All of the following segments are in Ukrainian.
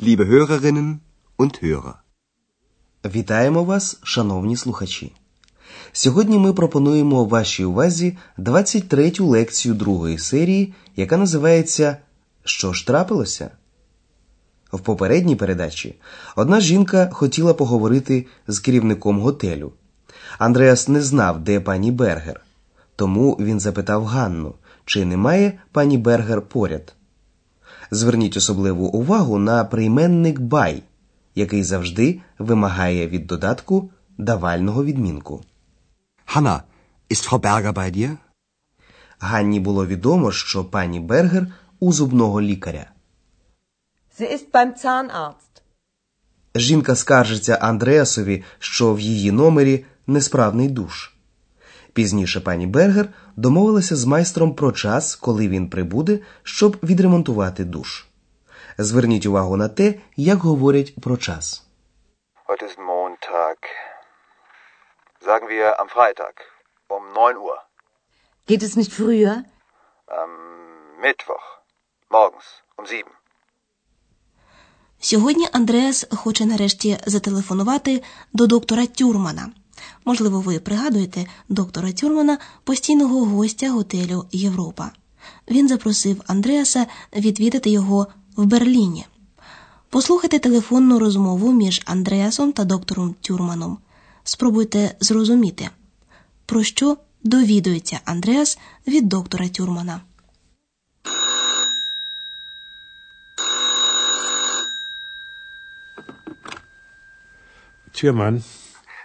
liebe Hörerinnen und Hörer. Вітаємо вас, шановні слухачі. Сьогодні ми пропонуємо вашій увазі 23-ю лекцію другої серії, яка називається Що ж трапилося? В попередній передачі одна жінка хотіла поговорити з керівником готелю. Андреас не знав, де пані Бергер, тому він запитав Ганну, чи немає пані Бергер поряд. Зверніть особливу увагу на прийменник бай, який завжди вимагає від додатку давального відмінку. Hanna, ist Frau Berger bei dir? Ганні було відомо, що пані Бергер у зубного лікаря. Sie ist beim Zahnarzt. Жінка скаржиться Андреасові, що в її номері несправний душ. Пізніше пані Бергер домовилася з майстром про час, коли він прибуде, щоб відремонтувати душ. Зверніть увагу на те, як говорять про час. Heute ist Montag. Sagen wir am Freitag um 9 Uhr. Geht es nicht früher? Am Mittwoch morgens um 7. Сьогодні Андреас хоче нарешті зателефонувати до доктора Тюрмана. Можливо, ви пригадуєте доктора Тюрмана, постійного гостя готелю Європа. Він запросив Андреаса відвідати його в Берліні. Послухайте телефонну розмову між Андреасом та доктором Тюрманом. Спробуйте зрозуміти, про що довідується Андреас від доктора Тюрмана. Türmann.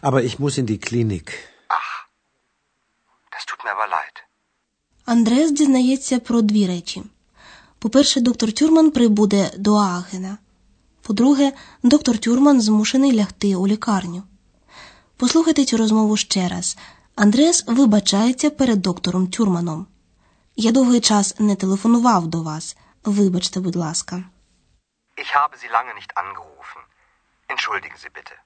Aber ich muss in die Klinik. Ach, das tut mir aber leid. Андреас дізнається про дві речі. По-перше, доктор Тюрман прибуде до Аахена. По-друге, доктор Тюрман змушений лягти у лікарню. Послухайте цю розмову ще раз. Андреас вибачається перед доктором Тюрманом. Я довгий час не телефонував до вас. Вибачте, будь ласка. Ich habe Sie lange nicht angerufen. Entschuldigen Sie bitte.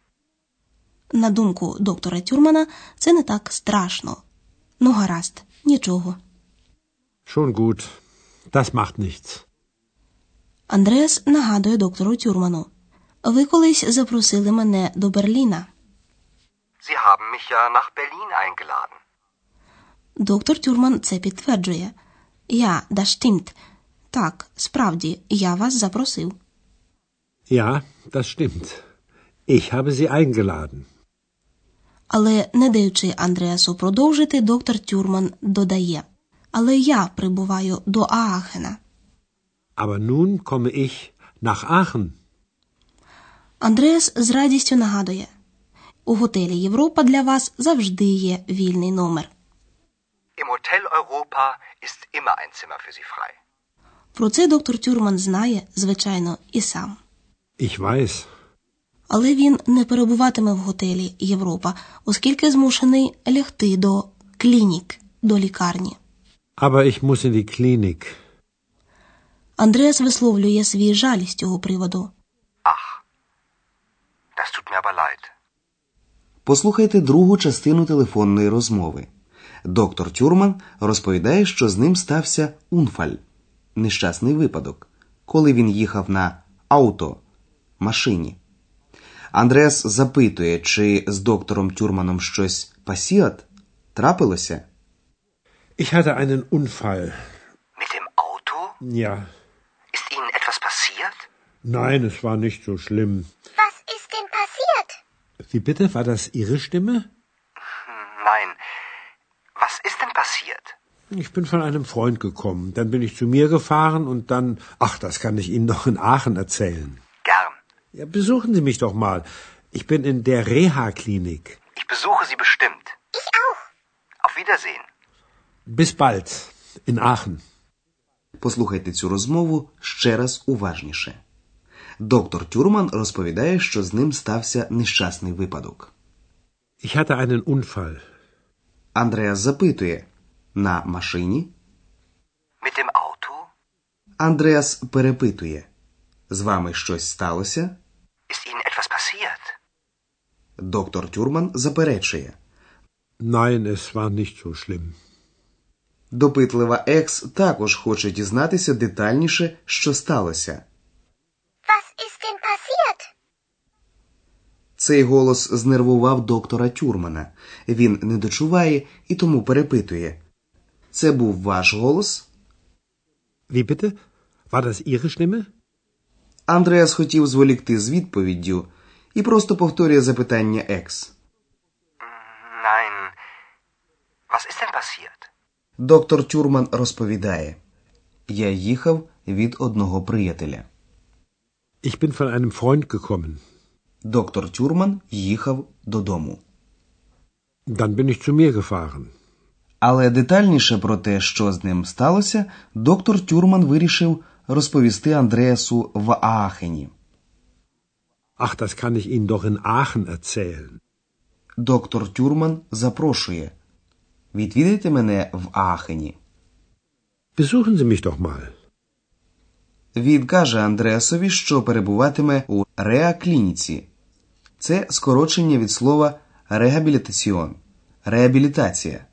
На думку доктора Тюрмана, це не так страшно. Ну, гаразд, нічого. Schon gut. Das macht nichts. Андреас нагадує доктору Тюрману. Ви колись запросили мене до Берліна. Sie haben mich ja nach Berlin eingeladen. Доктор Тюрман це підтверджує. Я, да stimmt. Так, справді, я вас запросив. Ja, das stimmt. Ich habe Sie eingeladen. Але, не даючи Андреасу продовжити, доктор Тюрман додає. Але я прибуваю до Аахена. Aber nun komme ich nach Aachen. Андреас з радістю нагадує. У готелі Європа для вас завжди є вільний номер. Im Hotel Europa ist immer ein Zimmer für Sie frei. Про це доктор Тюрман знає, звичайно, і сам. Ich weiß. Але він не перебуватиме в готелі Європа, оскільки змушений лягти до клінік, до лікарні. Aber ich muss in die Klinik. Андреас висловлює свій жаль з цього приводу. Ach, das tut mir aber leid. Послухайте другу частину телефонної розмови. Доктор Тюрман розповідає, що з ним стався унфаль нещасний випадок, коли він їхав на ауто машині. Андреас запитує, чи з доктором Тюрманом щось пасіат трапилося. Ich hatte einen Unfall. Mit dem Auto? Ja. Ist Ihnen etwas passiert? Nein, es war nicht so schlimm. Was ist denn passiert? Wie bitte? War das Ihre Stimme? Nein. Was ist denn passiert? Ich bin von einem Freund gekommen. Dann bin ich zu mir gefahren und dann. Ach, das kann ich Ihnen doch in Aachen erzählen. Gern. Ja, besuchen Sie mich doch mal. Ich bin in der Reha-Klinik. Ich besuche Sie bestimmt. Ich auch. Auf Wiedersehen. Bis bald. In Aachen. Послухайте цю розмову ще раз уважніше. Доктор Тюрман розповідає, що з ним стався нещасний випадок. Ich hatte einen Unfall. Андреас запитує на машині. Mit dem Auto? Андреас перепитує З вами щось сталося? Ist Ihnen etwas passiert? Доктор Тюрман заперечує. Nein, es war nicht so schlimm. Допитлива екс також хоче дізнатися детальніше, що сталося. Was ist denn passiert? Цей голос знервував доктора Тюрмана. Він не дочуває і тому перепитує. Це був ваш голос? Wie bitte? War das Ihre Stimme? Андреас хотів зволікти з відповіддю і просто повторює запитання екс. Nein. Was ist denn passiert? Доктор Тюрман розповідає. Я їхав від одного приятеля. Ich bin von einem Freund gekommen. Доктор Тюрман їхав додому. Dann bin ich zu mir gefahren. Але детальніше про те, що з ним сталося, доктор Тюрман вирішив розповісти Андреасу в Аахені. Ach, das kann ich Ihnen doch in Aachen erzählen. Доктор Тюрман запрошує. Відвідайте мене в Аахені. Besuchen Sie mich doch mal. Він каже Андреасові, що перебуватиме у реаклініці. Це скорочення від слова регабілітаціон реабілітація.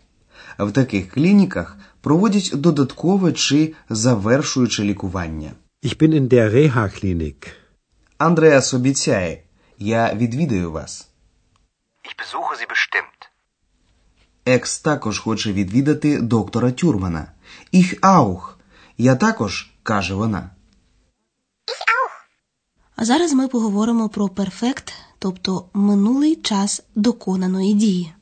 В таких клініках проводять додаткове чи завершуюче лікування. Ich bin in der Reha-Klinik. Андреас обіцяє, я відвідаю вас. Ich besuche Sie bestimmt. Екс також хоче відвідати доктора Тюрмана. Ich auch. Я також, каже вона. А зараз ми поговоримо про перфект, тобто минулий час доконаної дії.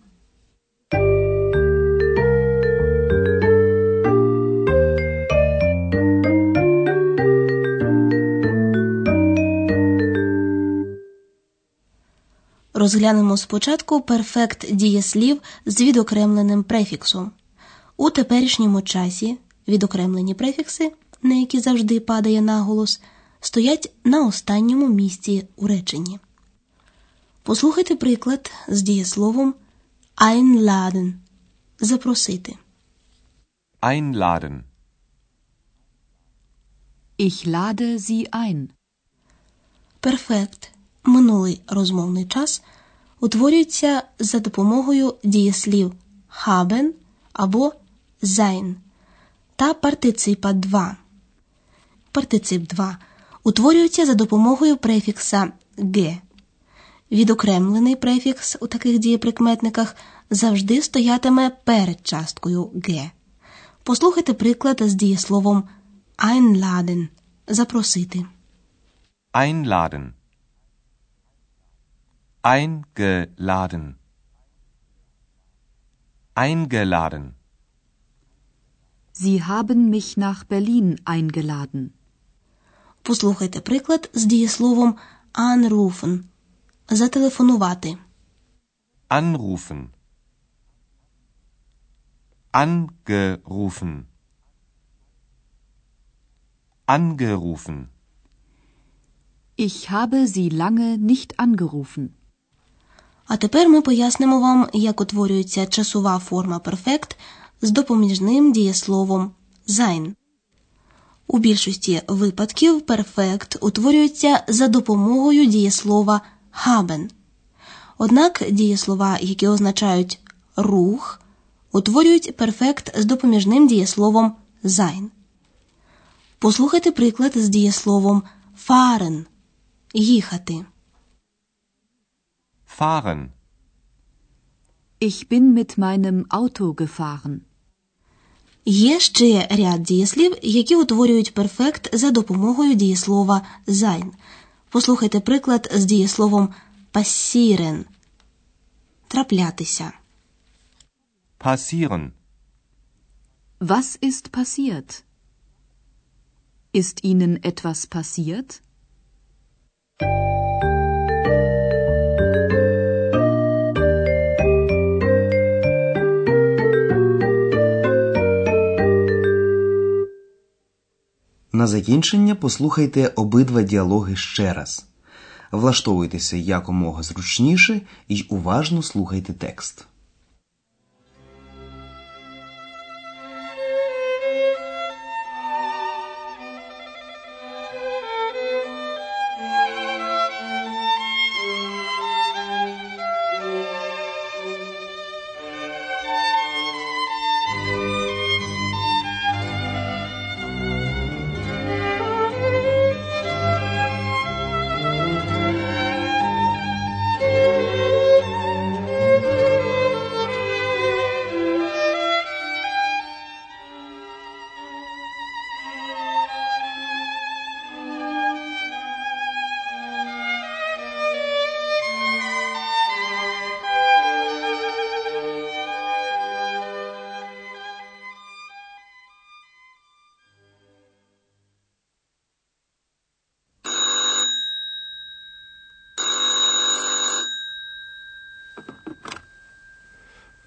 Розглянемо спочатку перфект дієслів з відокремленим префіксом. У теперішньому часі відокремлені префікси, на які завжди падає наголос, стоять на останньому місці у реченні. Послухайте приклад з дієсловом einladen – запросити. Einladen. Ich lade Sie ein. Перфект минулий розмовний час утворюється за допомогою дієслів haben або sein та партиципа 2. Партицип 2 утворюється за допомогою префікса «ге». Відокремлений префікс у таких дієприкметниках завжди стоятиме перед часткою «ге». Послухайте приклад з дієсловом einladen – запросити. Einladen. Eingeladen. Eingeladen. Sie haben mich nach Berlin eingeladen. Послухайте приклад з дієсловом anrufen – зателефонувати. Anrufen. Angerufen. Angerufen. Ich habe Sie lange nicht angerufen. А тепер ми пояснимо вам, як утворюється часова форма перфект з допоміжним дієсловом sein. У більшості випадків перфект утворюється за допомогою дієслова haben. Однак дієслова, які означають рух, утворюють перфект з допоміжним дієсловом sein. Послухайте приклад з дієсловом fahren – їхати. Fahren. Ich bin mit meinem Auto gefahren. Є ще ряд дієслів, які утворюють перфект за допомогою дієслова sein. Послухайте приклад з дієсловом passieren – траплятися. Passieren. Was ist passiert? Ist Ihnen etwas passiert? На закінчення послухайте обидва діалоги ще раз. Влаштовуйтеся якомога зручніше і уважно слухайте текст.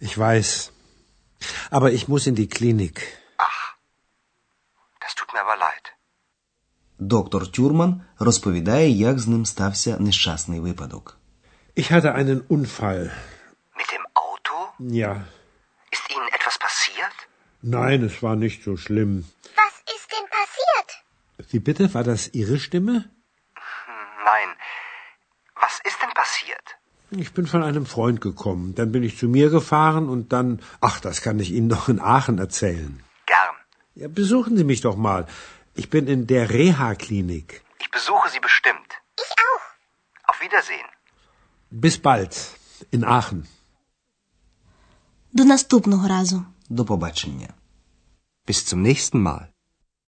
Ich weiß. Aber ich muss in die Klinik. Ach, das tut mir aber leid. Доктор Тюрман розповідає, як з ним стався нещасний випадок. Ich hatte einen Unfall. Mit dem Auto? Ja. Ist Ihnen etwas passiert? Nein, es war nicht so schlimm. Was ist denn passiert? Wie bitte? War das Ihre Stimme? Ich bin von einem Freund gekommen. Dann bin ich zu mir gefahren und dann. Ach, das kann ich Ihnen noch in Aachen erzählen. Gern. Ja, besuchen Sie mich doch mal. Ich bin in der Reha-Klinik. Ich besuche Sie bestimmt. Ich auch. Auf Wiedersehen. Bis bald. In Aachen. До наступного разу. До побачення. Bis zum nächsten Mal.